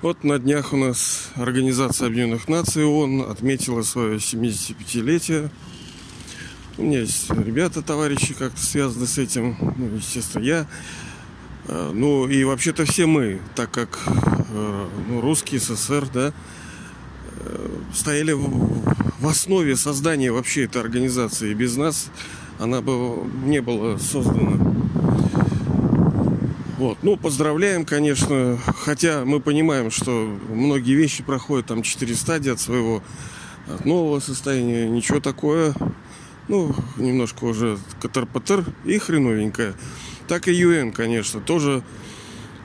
Вот на днях у нас Организация Объединенных Наций ООН отметила свое 75-летие. У меня есть ребята, товарищи, как-то связаны с этим. Ну, естественно, я. А, ну и вообще-то все мы, так как э, ну, русские, СССР, да, э, стояли в основе создания вообще этой организации. Без нас она бы не была создана. Вот. Ну, поздравляем, конечно. Хотя мы понимаем, что многие вещи проходят там четыре стадии от своего от нового состояния. Ничего такое. Ну, немножко уже катар-патар и хреновенькое. Так и ЮН, конечно, тоже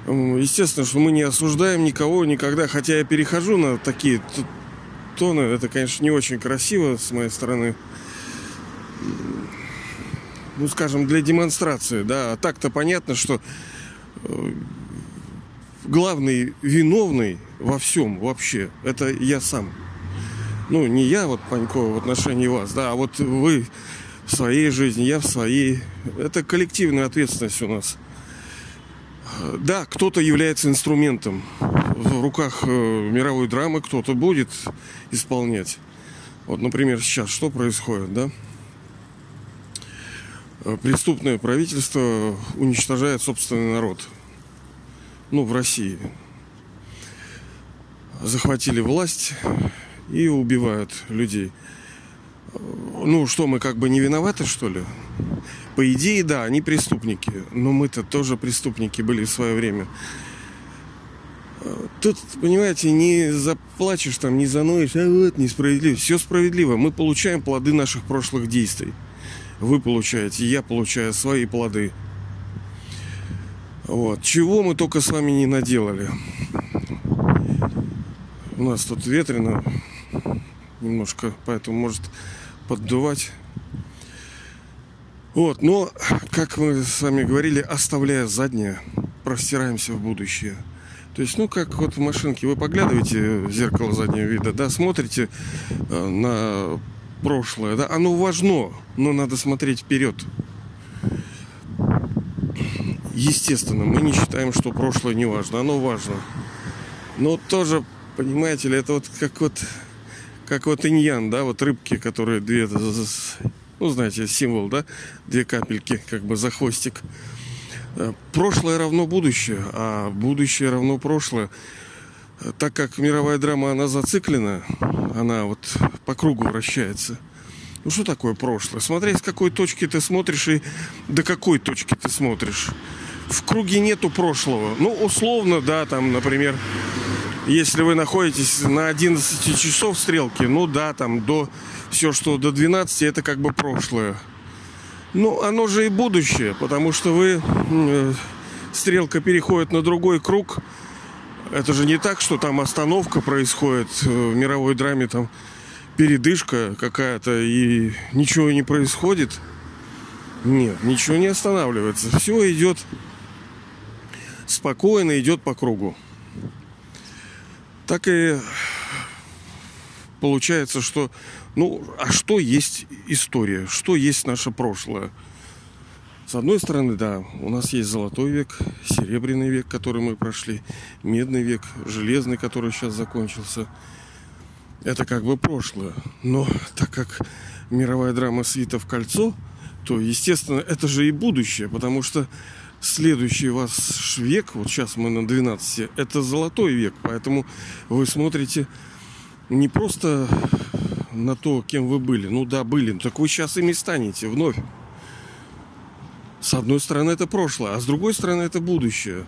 Естественно, что мы не осуждаем никого никогда, хотя я перехожу на такие тоны, это, конечно, не очень красиво с моей стороны. Ну, скажем, для демонстрации, да. А так-то понятно, что главный виновный во всем вообще, это я сам. Ну, не я, вот, Панькова, в отношении вас, да, а вот вы в своей жизни, я в своей. Это коллективная ответственность у нас. Да, кто-то является инструментом. В руках э, мировой драмы кто-то будет исполнять. Вот, например, сейчас что происходит, да? Э, преступное правительство уничтожает собственный народ. Ну, в России. Захватили власть и убивают людей. Э, ну, что, мы как бы не виноваты, что ли? По идее, да, они преступники. Но мы-то тоже преступники были в свое время. Э, тут, понимаете, не заплачешь там, не заноешь, а вот несправедливо. Все справедливо. Мы получаем плоды наших прошлых действий вы получаете, я получаю свои плоды. Вот. Чего мы только с вами не наделали. У нас тут ветрено немножко, поэтому может поддувать. Вот, но, как мы с вами говорили, оставляя заднее, простираемся в будущее. То есть, ну, как вот в машинке, вы поглядываете в зеркало заднего вида, да, смотрите э, на прошлое, да, оно важно, но надо смотреть вперед. Естественно, мы не считаем, что прошлое не важно, оно важно. Но тоже, понимаете ли, это вот как вот как вот иньян, да, вот рыбки, которые две, ну, знаете, символ, да, две капельки, как бы за хвостик. Э, прошлое равно будущее, а будущее равно прошлое так как мировая драма, она зациклена, она вот по кругу вращается. Ну что такое прошлое? Смотри, с какой точки ты смотришь и до какой точки ты смотришь. В круге нету прошлого. Ну, условно, да, там, например, если вы находитесь на 11 часов стрелки, ну да, там до все, что до 12, это как бы прошлое. Ну, оно же и будущее, потому что вы э, стрелка переходит на другой круг, это же не так, что там остановка происходит э, в мировой драме, там передышка какая-то и ничего не происходит. Нет, ничего не останавливается. Все идет спокойно, идет по кругу. Так и получается, что ну, а что есть история? Что есть наше прошлое? С одной стороны, да, у нас есть золотой век, серебряный век, который мы прошли, медный век, железный, который сейчас закончился. Это как бы прошлое. Но так как мировая драма свита в кольцо, то, естественно, это же и будущее, потому что следующий ваш век, вот сейчас мы на 12, это золотой век, поэтому вы смотрите не просто на то, кем вы были. Ну да, были, так вы сейчас ими станете вновь. С одной стороны это прошлое, а с другой стороны это будущее.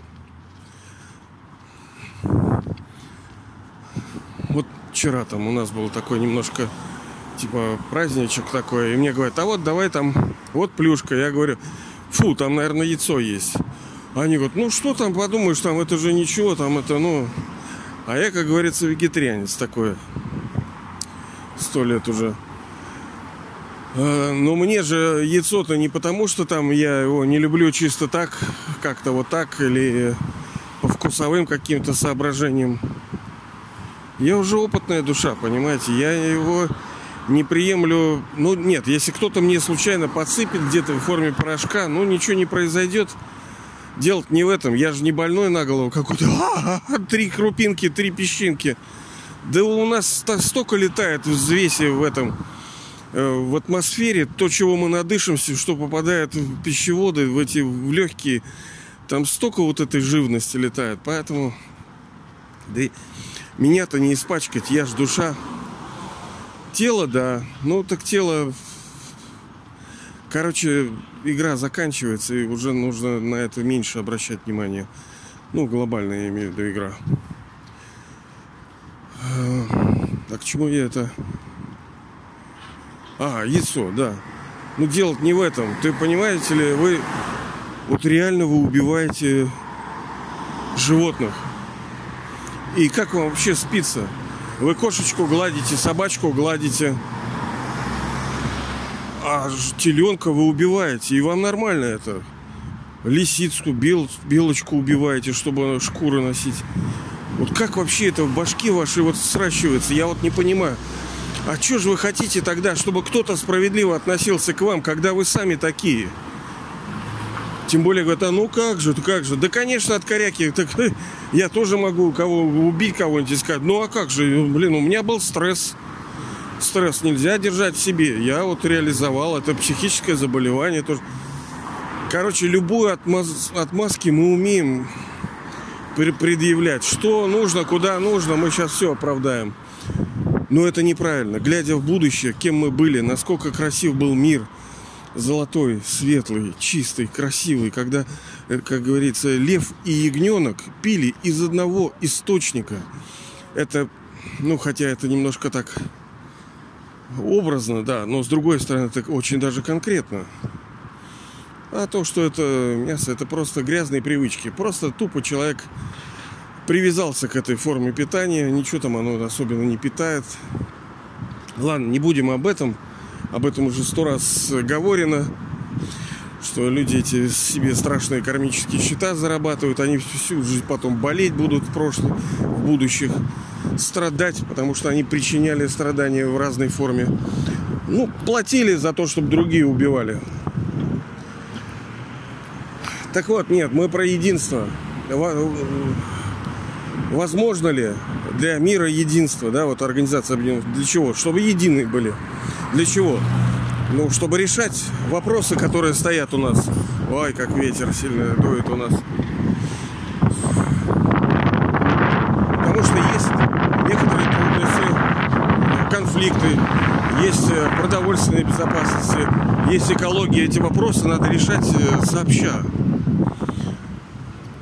Вот вчера там у нас был такой немножко типа праздничек такой, и мне говорят, а вот давай там, вот плюшка. Я говорю, фу, там, наверное, яйцо есть. Они говорят, ну что там, подумаешь, там это же ничего, там это, ну... А я, как говорится, вегетарианец такой. Сто лет уже. Э, но мне же яйцо-то не потому, что там я его не люблю чисто так, как-то вот так, или по вкусовым каким-то соображениям. Я уже опытная душа, понимаете, я его не приемлю. Ну, нет, если кто-то мне случайно подсыпет где-то в форме порошка, ну, ничего не произойдет. Дело не в этом. Я же не больной на голову какой-то. Три крупинки, три песчинки. Да у нас столько летает взвеси в этом, в атмосфере, то, чего мы надышимся, что попадает в пищеводы, в эти в легкие, там столько вот этой живности летает. Поэтому да и меня-то не испачкать, я ж душа. Тело, да. Ну так тело. Короче, игра заканчивается, и уже нужно на это меньше обращать внимание. Ну, глобально я имею в виду игра. А к чему я это? А, яйцо, да. Ну, дело не в этом. Ты понимаете ли, вы... Вот реально вы убиваете животных. И как вам вообще спится? Вы кошечку гладите, собачку гладите. А теленка вы убиваете. И вам нормально это. Лисицку, бел, белочку убиваете, чтобы шкуры носить. Вот как вообще это в башке вашей вот сращивается, я вот не понимаю. А что же вы хотите тогда, чтобы кто-то справедливо относился к вам, когда вы сами такие? Тем более говорят, а ну как же, как же. Да, конечно, от коряки. Так, я тоже могу кого убить кого-нибудь и сказать, ну а как же, блин, у меня был стресс. Стресс нельзя держать в себе. Я вот реализовал. Это психическое заболевание тоже. Короче, любую отмаз... отмазки мы умеем предъявлять. Что нужно, куда нужно, мы сейчас все оправдаем. Но это неправильно. Глядя в будущее, кем мы были, насколько красив был мир, золотой, светлый, чистый, красивый, когда, э, как говорится, лев и ягненок пили из одного источника. Это, ну, хотя это немножко так образно, да, но с другой стороны, это очень даже конкретно. А то, что это мясо, это просто грязные привычки. Просто тупо человек привязался к этой форме питания. Ничего там оно особенно не питает. Ладно, не будем об этом. Об этом уже сто раз говорено. Что люди эти себе страшные кармические счета зарабатывают. Они всю жизнь потом болеть будут в прошлом, в будущих. Страдать, потому что они причиняли страдания в разной форме. Ну, платили за то, чтобы другие убивали. Так вот, нет, мы про единство. Возможно ли для мира единство, да, вот организация объединенных, для чего? Чтобы едины были. Для чего? Ну, чтобы решать вопросы, которые стоят у нас. Ой, как ветер сильно дует у нас. Потому что есть некоторые трудности, конфликты, есть э, продовольственная безопасность, есть экология. Эти вопросы надо решать э, сообща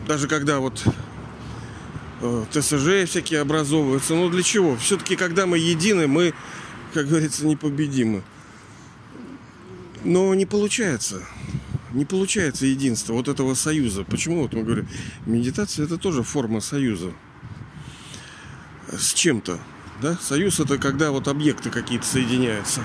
даже когда вот ТСЖ всякие образовываются. Но для чего? Все-таки, когда мы едины, мы, как говорится, непобедимы. Но не получается. Не получается единство вот этого союза. Почему? Вот мы говорим, медитация это тоже форма союза. С чем-то. Да? Союз это когда вот объекты какие-то соединяются.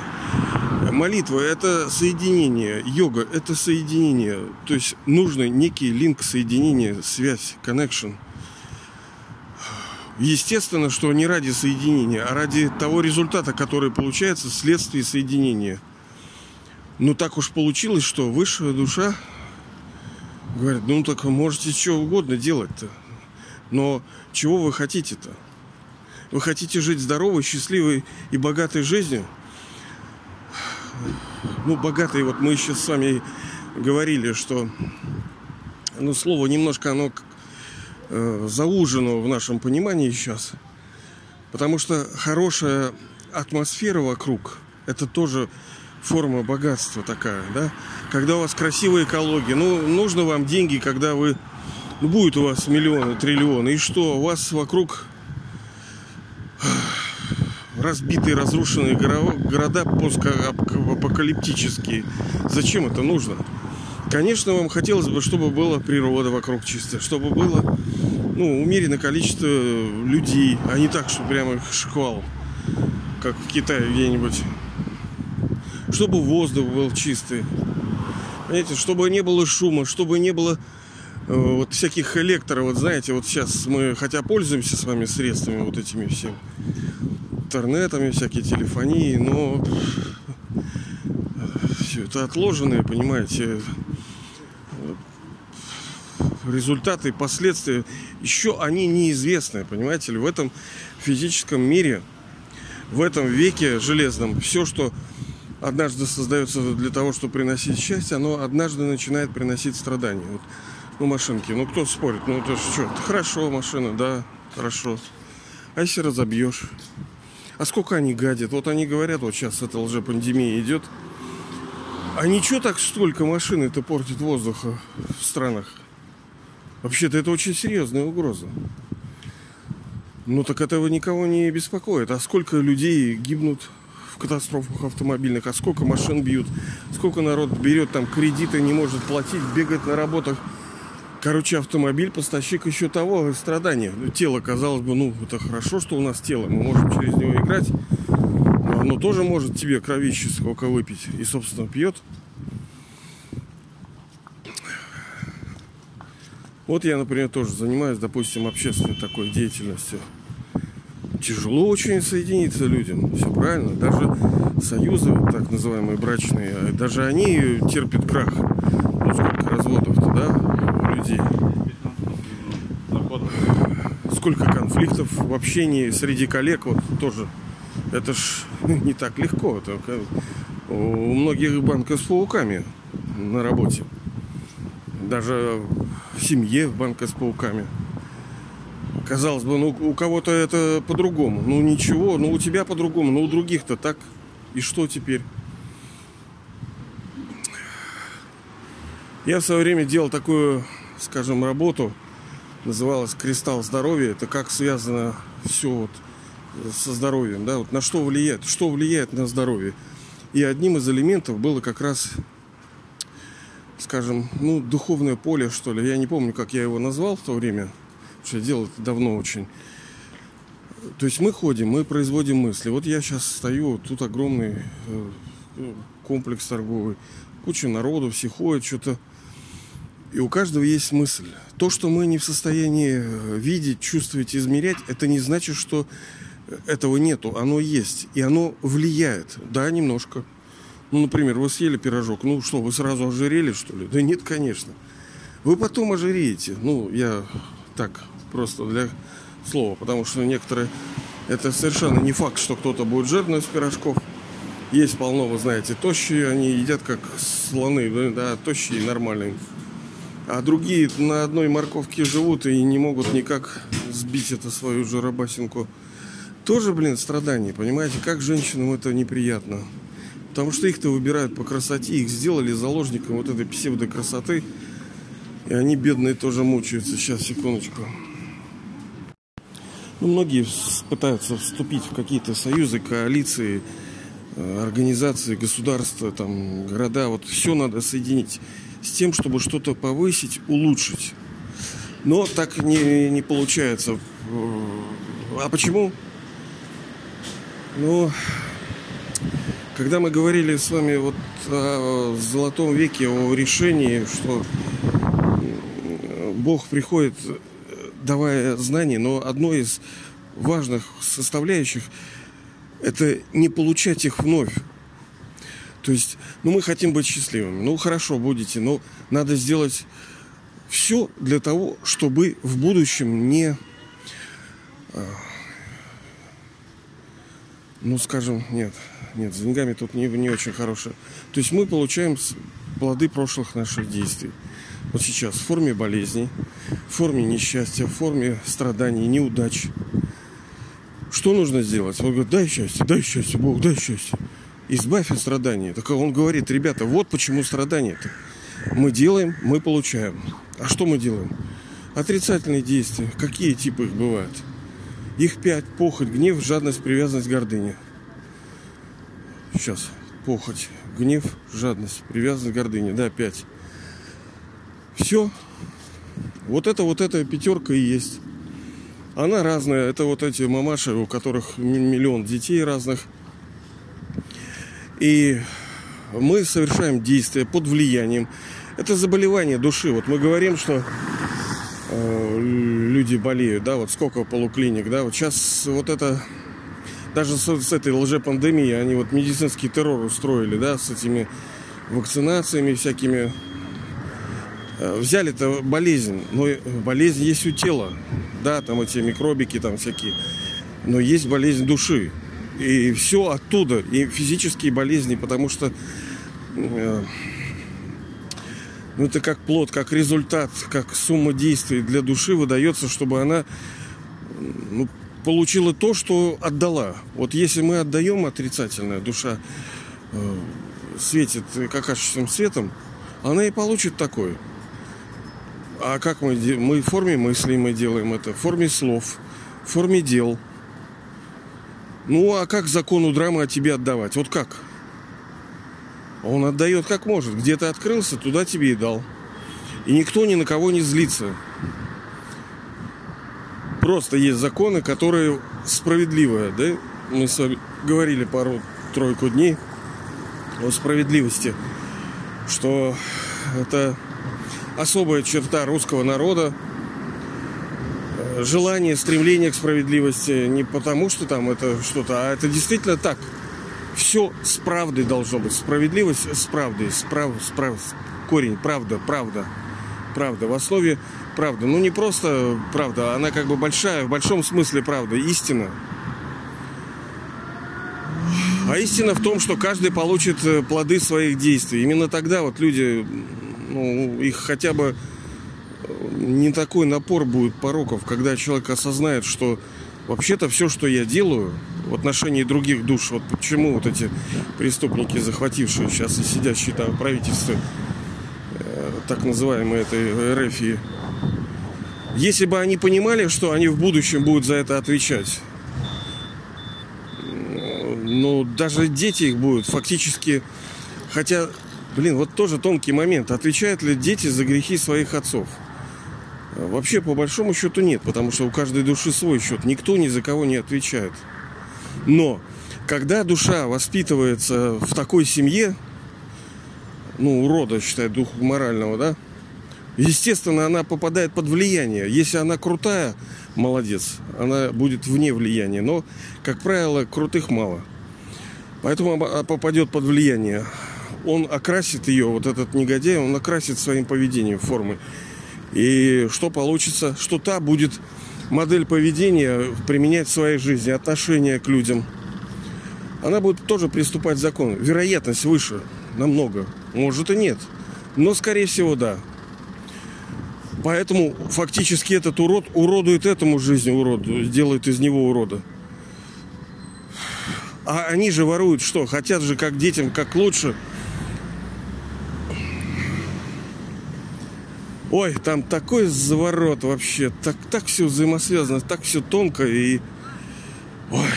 Молитва – это соединение, йога – это соединение. То есть нужно некий линк соединения, связь, connection. Естественно, что не ради соединения, а ради того результата, который получается вследствие соединения. Но так уж получилось, что высшая душа говорит, ну так можете что угодно делать-то. Но чего вы хотите-то? Вы хотите жить здоровой, счастливой и богатой жизнью – ну, богатые, вот мы еще с вами говорили, что ну, слово немножко оно э, заужено в нашем понимании сейчас. Потому что хорошая атмосфера вокруг это тоже форма богатства такая, да? Когда у вас красивая экология, ну, нужно вам деньги, когда вы, ну, будет у вас миллионы, триллионы, и что? У вас вокруг разбитые, разрушенные города постапокалиптические. Зачем это нужно? Конечно, вам хотелось бы, чтобы была природа вокруг чистая, чтобы было ну, умеренное количество людей, а не так, что прямо их шквал, как в Китае где-нибудь. Чтобы воздух был чистый. Понимаете, чтобы не было шума, чтобы не было э, вот всяких электоров. Вот знаете, вот сейчас мы, хотя пользуемся с вами средствами вот этими всеми, интернетами, всякие телефонии, но все это отложенное, понимаете, результаты, последствия, еще они неизвестны, понимаете ли, в этом физическом мире, в этом веке железном, все, что однажды создается для того, чтобы приносить счастье, оно однажды начинает приносить страдания. Вот, ну, машинки, ну, кто спорит, ну, это что, это хорошо машина, да, хорошо. А если разобьешь? А сколько они гадят? Вот они говорят, вот сейчас эта лжепандемия идет, а ничего так столько машин это портит воздуха в странах? Вообще-то это очень серьезная угроза. Ну так этого никого не беспокоит. А сколько людей гибнут в катастрофах автомобильных, а сколько машин бьют, сколько народ берет там кредиты, не может платить, бегает на работах. Короче, автомобиль, поставщик еще того страдания. Тело, казалось бы, ну, это хорошо, что у нас тело, мы можем через него играть оно тоже может тебе кровище сколько выпить и, собственно, пьет. Вот я, например, тоже занимаюсь, допустим, общественной такой деятельностью. Тяжело очень соединиться людям, все правильно. Даже союзы, так называемые брачные, даже они терпят крах. Ну, сколько разводов-то, да, у людей. Сколько конфликтов в общении среди коллег, вот тоже это ж не так легко. Только у многих банка с пауками на работе. Даже в семье банка с пауками. Казалось бы, ну у кого-то это по-другому. Ну ничего, ну у тебя по-другому, но у других-то так. И что теперь? Я в свое время делал такую, скажем, работу, называлась «Кристалл здоровья». Это как связано все вот со здоровьем, да, вот на что влияет, что влияет на здоровье. И одним из элементов было как раз, скажем, ну, духовное поле, что ли. Я не помню, как я его назвал в то время, что я делал давно очень. То есть мы ходим, мы производим мысли. Вот я сейчас стою, тут огромный э, комплекс торговый, куча народу, все ходят, что-то. И у каждого есть мысль. То, что мы не в состоянии э, видеть, чувствовать, измерять, это не значит, что этого нету, оно есть. И оно влияет. Да, немножко. Ну, например, вы съели пирожок. Ну что, вы сразу ожирели, что ли? Да нет, конечно. Вы потом ожиреете. Ну, я так просто для слова. Потому что некоторые... Это совершенно не факт, что кто-то будет жирный из пирожков. Есть полно, вы знаете, тощие. Они едят как слоны. Да, тощие нормальные. А другие на одной морковке живут и не могут никак сбить это свою жиробасинку тоже, блин, страдания, понимаете? Как женщинам это неприятно. Потому что их-то выбирают по красоте, их сделали заложником вот этой псевдокрасоты. И они, бедные, тоже мучаются. Сейчас, секундочку. Ну, многие пытаются вступить в какие-то союзы, коалиции, э, организации, государства, там, города. Вот все надо соединить с тем, чтобы что-то повысить, улучшить. Но так не, не получается. А почему? Ну, когда мы говорили с вами вот о золотом веке, о решении, что Бог приходит, давая знания, но одно из важных составляющих – это не получать их вновь. То есть, ну, мы хотим быть счастливыми. Ну, хорошо, будете, но надо сделать все для того, чтобы в будущем не а, ну, скажем, нет, нет, с деньгами тут не, не очень хорошее. То есть мы получаем плоды прошлых наших действий. Вот сейчас в форме болезней, в форме несчастья, в форме страданий, неудач. Что нужно сделать? Он говорит, дай счастье, дай счастье, Бог, дай счастье. Избавь от страданий. Так он говорит, ребята, вот почему страдания-то. Мы делаем, мы получаем. А что мы делаем? Отрицательные действия. Какие типы их бывают? Их пять. Похоть, гнев, жадность, привязанность, гордыня. Сейчас. Похоть, гнев, жадность, привязанность, гордыня. Да, пять. Все. Вот это вот эта пятерка и есть. Она разная. Это вот эти мамаши, у которых миллион детей разных. И мы совершаем действия под влиянием. Это заболевание души. Вот мы говорим, что Э, люди болеют, да, вот сколько полуклиник, да, вот сейчас вот это, даже с, с этой лжепандемией, они вот медицинский террор устроили, да, с этими вакцинациями всякими. э, взяли-то болезнь, но болезнь есть у тела, да, там эти микробики там всякие, но есть болезнь души. И все оттуда, и физические болезни, потому что э, ну, это как плод, как результат, как сумма действий для души выдается, чтобы она ну, получила то, что отдала. Вот если мы отдаем отрицательное, душа э, светит какашечным светом, она и получит такое. А как мы, мы в форме мыслей мы делаем это, в форме слов, в форме дел. Ну, а как закону драмы от тебе отдавать? Вот как? Он отдает как может. Где ты открылся, туда тебе и дал. И никто ни на кого не злится. Просто есть законы, которые справедливые, да? Мы с вами говорили пару-тройку дней о справедливости, что это особая черта русского народа, желание, стремление к справедливости не потому, что там это что-то, а это действительно так. Все с правдой должно быть. Справедливость с правдой. Справ, справ, корень, правда, правда. Правда. В основе правда. Ну, не просто правда, она как бы большая, в большом смысле правда, истина. А истина в том, что каждый получит э, плоды своих действий. Именно тогда вот люди, ну, их хотя бы э, не такой напор будет пороков, когда человек осознает, что вообще-то все, что я делаю в отношении других душ, вот почему вот эти преступники, захватившие сейчас и сидящие там в правительстве, э, так называемые этой РФ, если бы они понимали, что они в будущем будут за это отвечать, ну, даже дети их будут фактически... Хотя, блин, вот тоже тонкий момент. Отвечают ли дети за грехи своих отцов? Вообще, по большому счету, нет, потому что у каждой души свой счет. Никто ни за кого не отвечает. Но, когда душа воспитывается в такой семье, ну, урода, считай, дух морального, да, естественно, она попадает под влияние. Если она крутая, молодец, она будет вне влияния. Но, как правило, крутых мало. Поэтому она попадет под влияние. Он окрасит ее, вот этот негодяй, он окрасит своим поведением формы. И что получится? Что та будет модель поведения применять в своей жизни, отношение к людям. Она будет тоже приступать к закону. Вероятность выше намного. Может и нет. Но, скорее всего, да. Поэтому фактически этот урод уродует этому жизнь уроду, делает из него урода. А они же воруют что? Хотят же как детям, как лучше. Ой, там такой заворот вообще. Так, так все взаимосвязано, так все тонко и... Ой.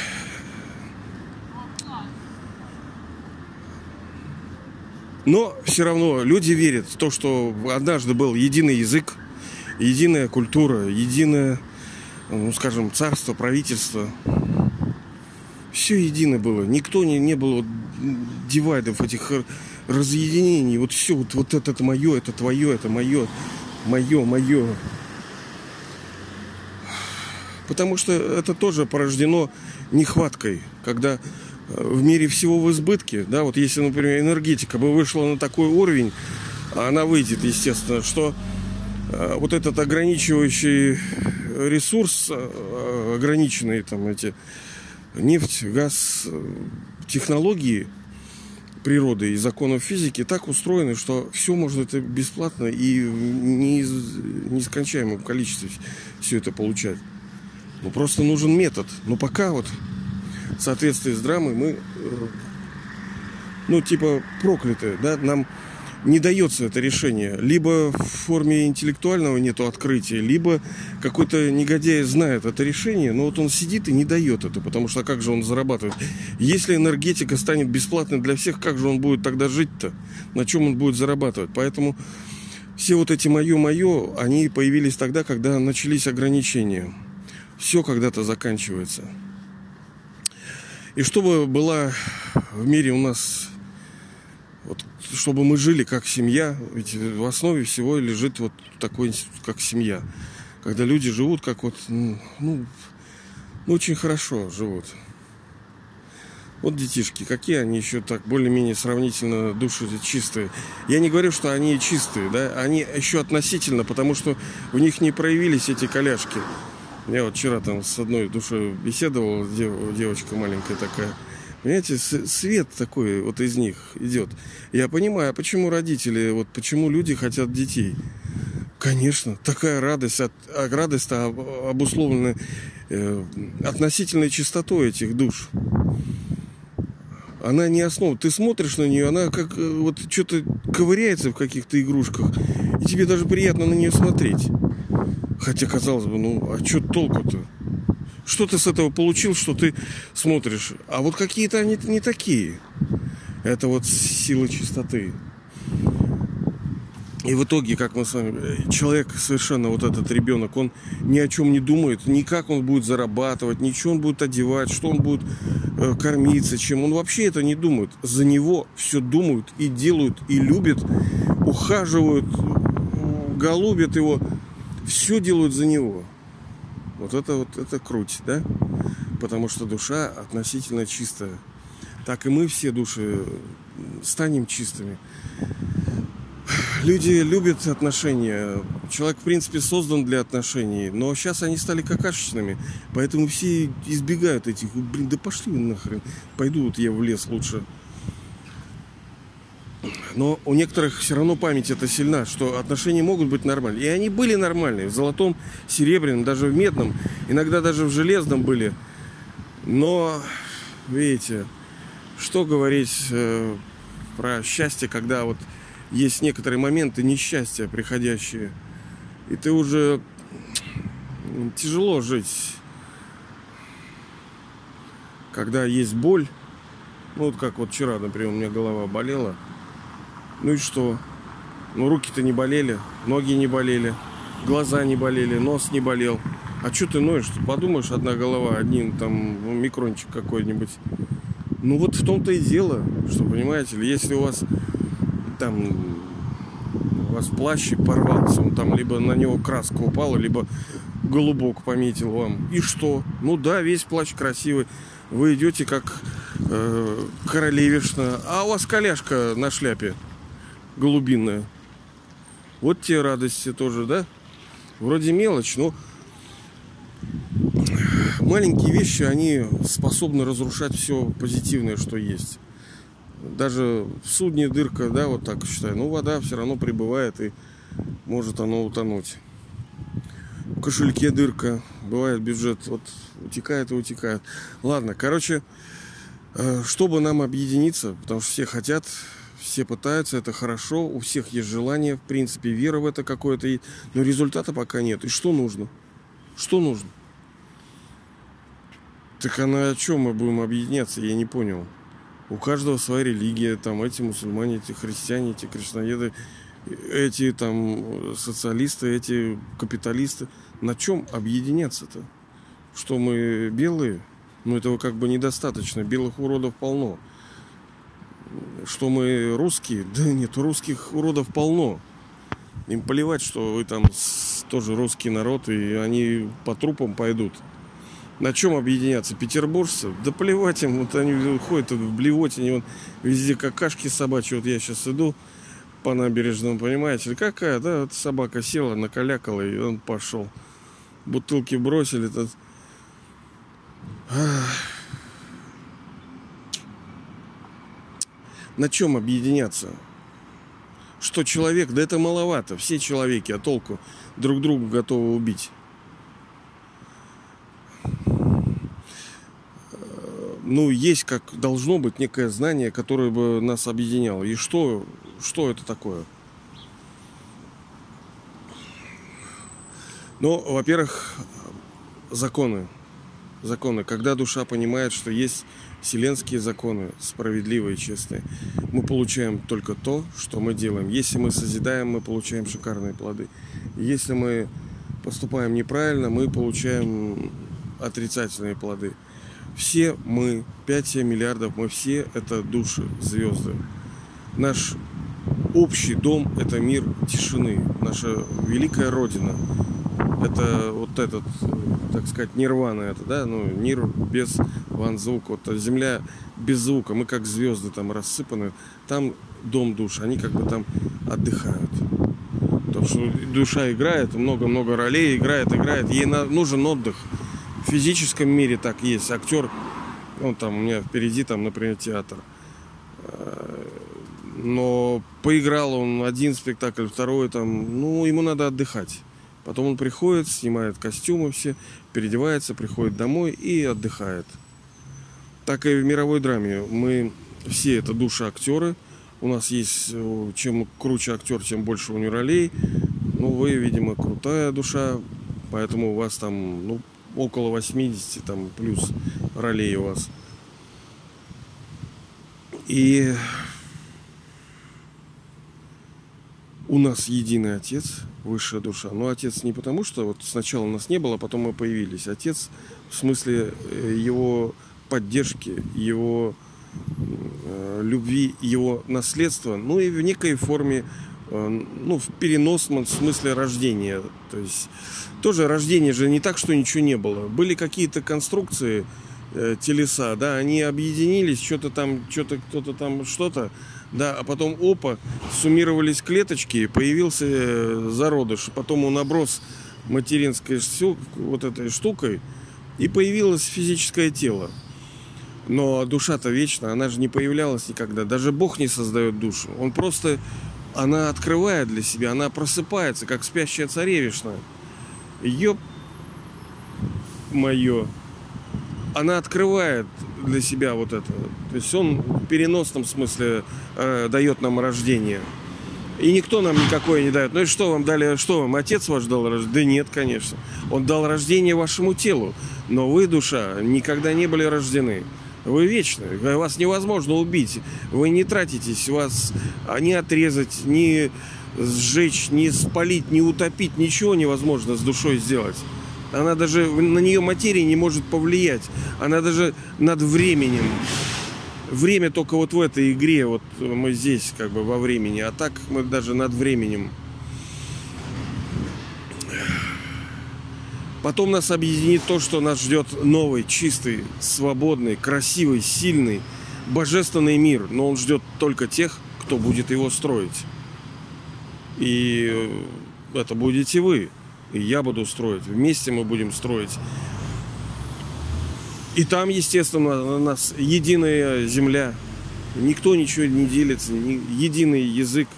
Но все равно люди верят в то, что однажды был единый язык, единая культура, единое, ну, скажем, царство, правительство все едино было. Никто не, не было дивайдов, этих разъединений. Вот все, вот, вот это, это мое, это твое, это мое, мое, мое. Потому что это тоже порождено нехваткой, когда э, в мире всего в избытке, да, вот если, например, энергетика бы вышла на такой уровень, а она выйдет, естественно, что э, вот этот ограничивающий ресурс, э, ограниченные там эти нефть, газ, технологии природы и законов физики так устроены, что все можно это бесплатно и из нескончаемом количестве все это получать. Ну, просто нужен метод. Но пока вот в соответствии с драмой мы, э, ну, типа, прокляты, да, нам не дается это решение. Либо в форме интеллектуального нету открытия, либо какой-то негодяй знает это решение, но вот он сидит и не дает это, потому что как же он зарабатывает? Если энергетика станет бесплатной для всех, как же он будет тогда жить-то? На чем он будет зарабатывать? Поэтому все вот эти мое-мое, они появились тогда, когда начались ограничения. Все когда-то заканчивается. И чтобы была в мире у нас вот, чтобы мы жили как семья, ведь в основе всего лежит вот такой институт, как семья. Когда люди живут как вот, ну, ну очень хорошо живут. Вот детишки, какие они еще так более-менее сравнительно души чистые. Я не говорю, что они чистые, да, они еще относительно, потому что в них не проявились эти коляшки. Я вот вчера там с одной душой беседовал, девочка маленькая такая. Понимаете, свет такой вот из них идет. Я понимаю, а почему родители, вот почему люди хотят детей. Конечно, такая радость, от, а радость обусловлена э, относительной чистотой этих душ. Она не основа. Ты смотришь на нее, она как э, вот что-то ковыряется в каких-то игрушках, и тебе даже приятно на нее смотреть. Хотя, казалось бы, ну, а что толку-то? Что ты с этого получил, что ты смотришь? А вот какие-то они не такие. Это вот сила чистоты. И в итоге, как мы с вами, человек совершенно вот этот ребенок, он ни о чем не думает, ни как он будет зарабатывать, ничего он будет одевать, что он будет э, кормиться, чем. Он вообще это не думает. За него все думают и делают, и любят, ухаживают, голубят его. Все делают за него. Вот это вот это круть, да? Потому что душа относительно чистая. Так и мы все души станем чистыми люди любят отношения. Человек, в принципе, создан для отношений. Но сейчас они стали какашечными. Поэтому все избегают этих. Блин, да пошли нахрен. Пойду вот я в лес лучше. Но у некоторых все равно память это сильна, что отношения могут быть нормальные. И они были нормальные. В золотом, серебряном, даже в медном. Иногда даже в железном были. Но, видите, что говорить э, про счастье, когда вот есть некоторые моменты несчастья приходящие. И ты уже тяжело жить, когда есть боль. Ну, вот как вот вчера, например, у меня голова болела. Ну и что? Ну, руки-то не болели, ноги не болели, глаза не болели, нос не болел. А что ты ноешь? Подумаешь, одна голова, один там микрончик какой-нибудь. Ну вот в том-то и дело, что, понимаете ли, если у вас там у вас плащ порвался, он там либо на него краска упала, либо голубок пометил вам. И что? Ну да, весь плащ красивый. Вы идете как э, королевишна, а у вас коляшка на шляпе голубиная. Вот те радости тоже, да? Вроде мелочь, но маленькие вещи, они способны разрушать все позитивное, что есть даже в судне дырка, да, вот так считаю, ну вода все равно прибывает и может оно утонуть. В кошельке дырка, бывает бюджет, вот утекает и утекает. Ладно, короче, э, чтобы нам объединиться, потому что все хотят, все пытаются, это хорошо, у всех есть желание, в принципе, вера в это какое-то но результата пока нет. И что нужно? Что нужно? Так а на чем мы будем объединяться, я не понял. У каждого своя религия, там эти мусульмане, эти христиане, эти кришнаеды, эти там социалисты, эти капиталисты. На чем объединяться-то? Что мы белые? Ну этого как бы недостаточно. Белых уродов полно. Что мы русские? Да нет, русских уродов полно. Им плевать, что вы там тоже русский народ, и они по трупам пойдут. На чем объединяться? Петербуржцы? Да плевать им, вот они ходят в блевотине, вон, везде какашки собачьи. Вот я сейчас иду по набережному, понимаете? Какая, да, вот собака села, накалякала, и он пошел. Бутылки бросили. Тут... На чем объединяться? Что человек, да это маловато. Все человеки, а толку друг друга готовы убить. ну, есть как должно быть некое знание, которое бы нас объединяло. И что, что это такое? Ну, во-первых, законы. Законы. Когда душа понимает, что есть вселенские законы, справедливые, честные, мы получаем только то, что мы делаем. Если мы созидаем, мы получаем шикарные плоды. Если мы поступаем неправильно, мы получаем отрицательные плоды. Все мы, 5-7 миллиардов, мы все это души, звезды. Наш общий дом – это мир тишины, наша великая родина. Это вот этот, так сказать, нирвана это, да, ну, мир без ван звук. Вот земля без звука. Мы как звезды там рассыпаны. Там дом душ, они как бы там отдыхают. Потому что душа играет, много-много ролей играет, играет. Ей нужен отдых. В физическом мире так есть. Актер, он там у меня впереди, там, например, театр. Но поиграл он один спектакль, второй там, ну, ему надо отдыхать. Потом он приходит, снимает костюмы все, переодевается, приходит домой и отдыхает. Так и в мировой драме. Мы все это души актеры. У нас есть, э, чем круче актер, тем больше у него ролей. Ну, вы, видимо, крутая душа, поэтому у вас там, ну, около 80 там плюс ролей у вас. И у нас единый отец, высшая душа. Но отец не потому, что вот сначала нас не было, а потом мы появились. Отец в смысле э, его поддержки, его э, любви, его наследства, ну и в некой форме, э, ну, в переносном смысле рождения. То есть тоже рождение же не так, что ничего не было. Были какие-то конструкции, телеса, да, они объединились, что-то там, что-то кто-то там что-то, да, а потом опа, суммировались клеточки, появился э, зародыш, потом он оброс материнской вот этой штукой, и появилось физическое тело. Но душа-то вечна, она же не появлялась никогда. Даже Бог не создает душу. Он просто, она открывает для себя, она просыпается, как спящая царевишна. Ёп, мое, она открывает для себя вот это. То есть он в переносном смысле э, дает нам рождение. И никто нам никакое не дает. Ну и что вам дали, что вам отец ваш дал рождение? Да нет, конечно. Он дал рождение вашему телу. Но вы, душа, никогда не были рождены. Вы вечны. Вас невозможно убить. Вы не тратитесь. Вас не отрезать, не сжечь, не спалить, не утопить. Ничего невозможно с душой сделать. Она даже на нее материя не может повлиять. Она даже над временем. Время только вот в этой игре, вот мы здесь как бы во времени, а так мы даже над временем. Потом нас объединит то, что нас ждет новый, чистый, свободный, красивый, сильный, божественный мир. Но он ждет только тех, кто будет его строить. И это будете вы и я буду строить. Вместе мы будем строить. И там, естественно, у нас единая земля. Никто ничего не делится, единый язык,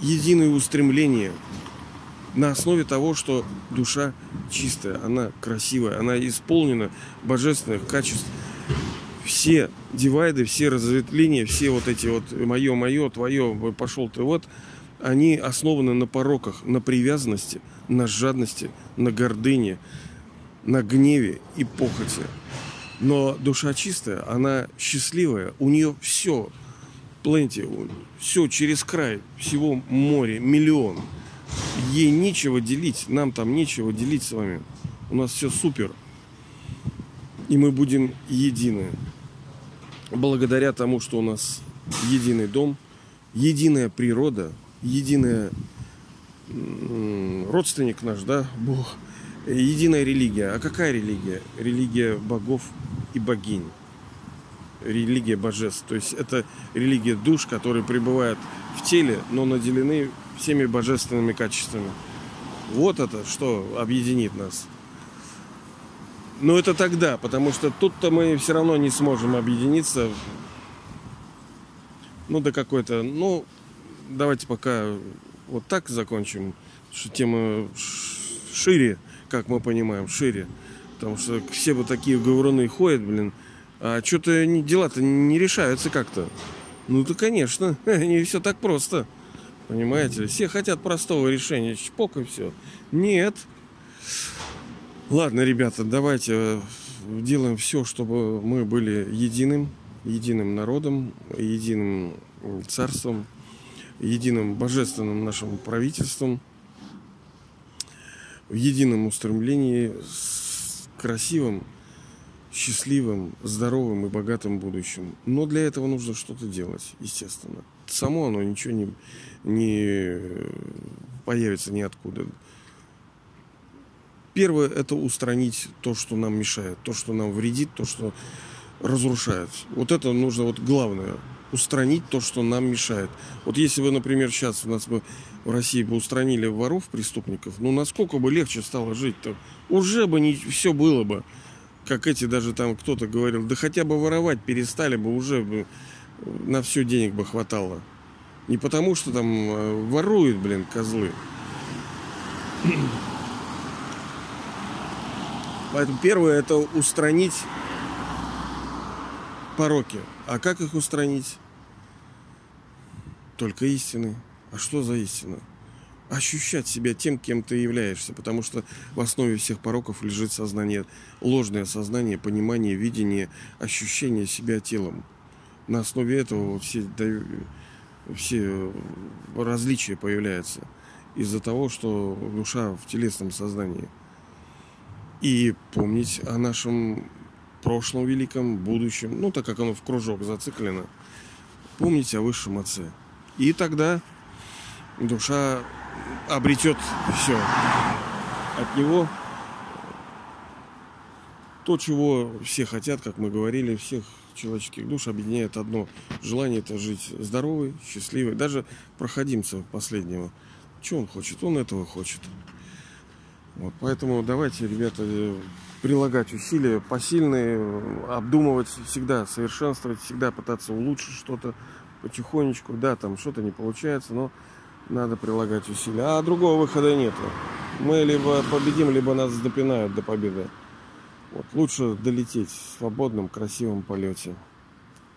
единое устремление на основе того, что душа чистая, она красивая, она исполнена божественных качеств. Все дивайды, все разветвления, все вот эти вот мое, мое, твое, пошел ты вот, они основаны на пороках, на привязанности, на жадности, на гордыне, на гневе и похоти. Но душа чистая, она счастливая, у нее все, пленти, все через край, всего море, миллион. Ей нечего делить, нам там нечего делить с вами. У нас все супер. И мы будем едины. Благодаря тому, что у нас единый дом, единая природа, единая родственник наш, да, Бог, единая религия. А какая религия? Религия богов и богинь. Религия божеств. То есть это религия душ, которые пребывают в теле, но наделены всеми божественными качествами. Вот это, что объединит нас. Но это тогда, потому что тут-то мы все равно не сможем объединиться. Ну, до какой-то, ну, давайте пока вот так закончим, что тема шире, как мы понимаем, шире. Потому что все бы такие говоруны ходят, блин, а что-то дела-то не решаются как-то. Ну да, конечно, не все так просто. Понимаете? Все хотят простого решения. Чпок и все. Нет. Ладно, ребята, давайте э, делаем все, чтобы мы были единым, единым народом, единым царством единым божественным нашим правительством, в едином устремлении с красивым, счастливым, здоровым и богатым будущим. Но для этого нужно что-то делать, естественно. Само оно ничего не, не появится ниоткуда. первое это устранить то, что нам мешает, то, что нам вредит, то, что разрушает. Вот это нужно вот главное устранить то, что нам мешает. Вот если бы, например, сейчас у нас бы в России бы устранили воров, преступников, ну насколько бы легче стало жить-то? Уже бы не все было бы. Как эти даже там кто-то говорил, да хотя бы воровать перестали бы, уже бы на все денег бы хватало. Не потому, что там э, воруют, блин, козлы. Поэтому первое это устранить пороки. А как их устранить? Только истины. А что за истина? Ощущать себя тем, кем ты являешься, потому что в основе всех пороков лежит сознание, ложное сознание, понимание, видение, ощущение себя телом. На основе этого все, все различия появляются из-за того, что душа в телесном сознании. И помнить о нашем прошлом великом, будущем, ну так как оно в кружок зациклено, помнить о высшем отце. И тогда душа обретет все от него то, чего все хотят, как мы говорили, всех человеческих душ объединяет одно желание это жить здоровый, счастливый. Даже проходимца последнего. Что он хочет? Он этого хочет. Вот, поэтому давайте, ребята, прилагать усилия посильные, обдумывать всегда, совершенствовать, всегда пытаться улучшить что-то потихонечку. Да, там что-то не получается, но надо прилагать усилия. А другого выхода нет. Мы либо победим, либо нас допинают до победы. Вот, лучше долететь в свободном, красивом полете.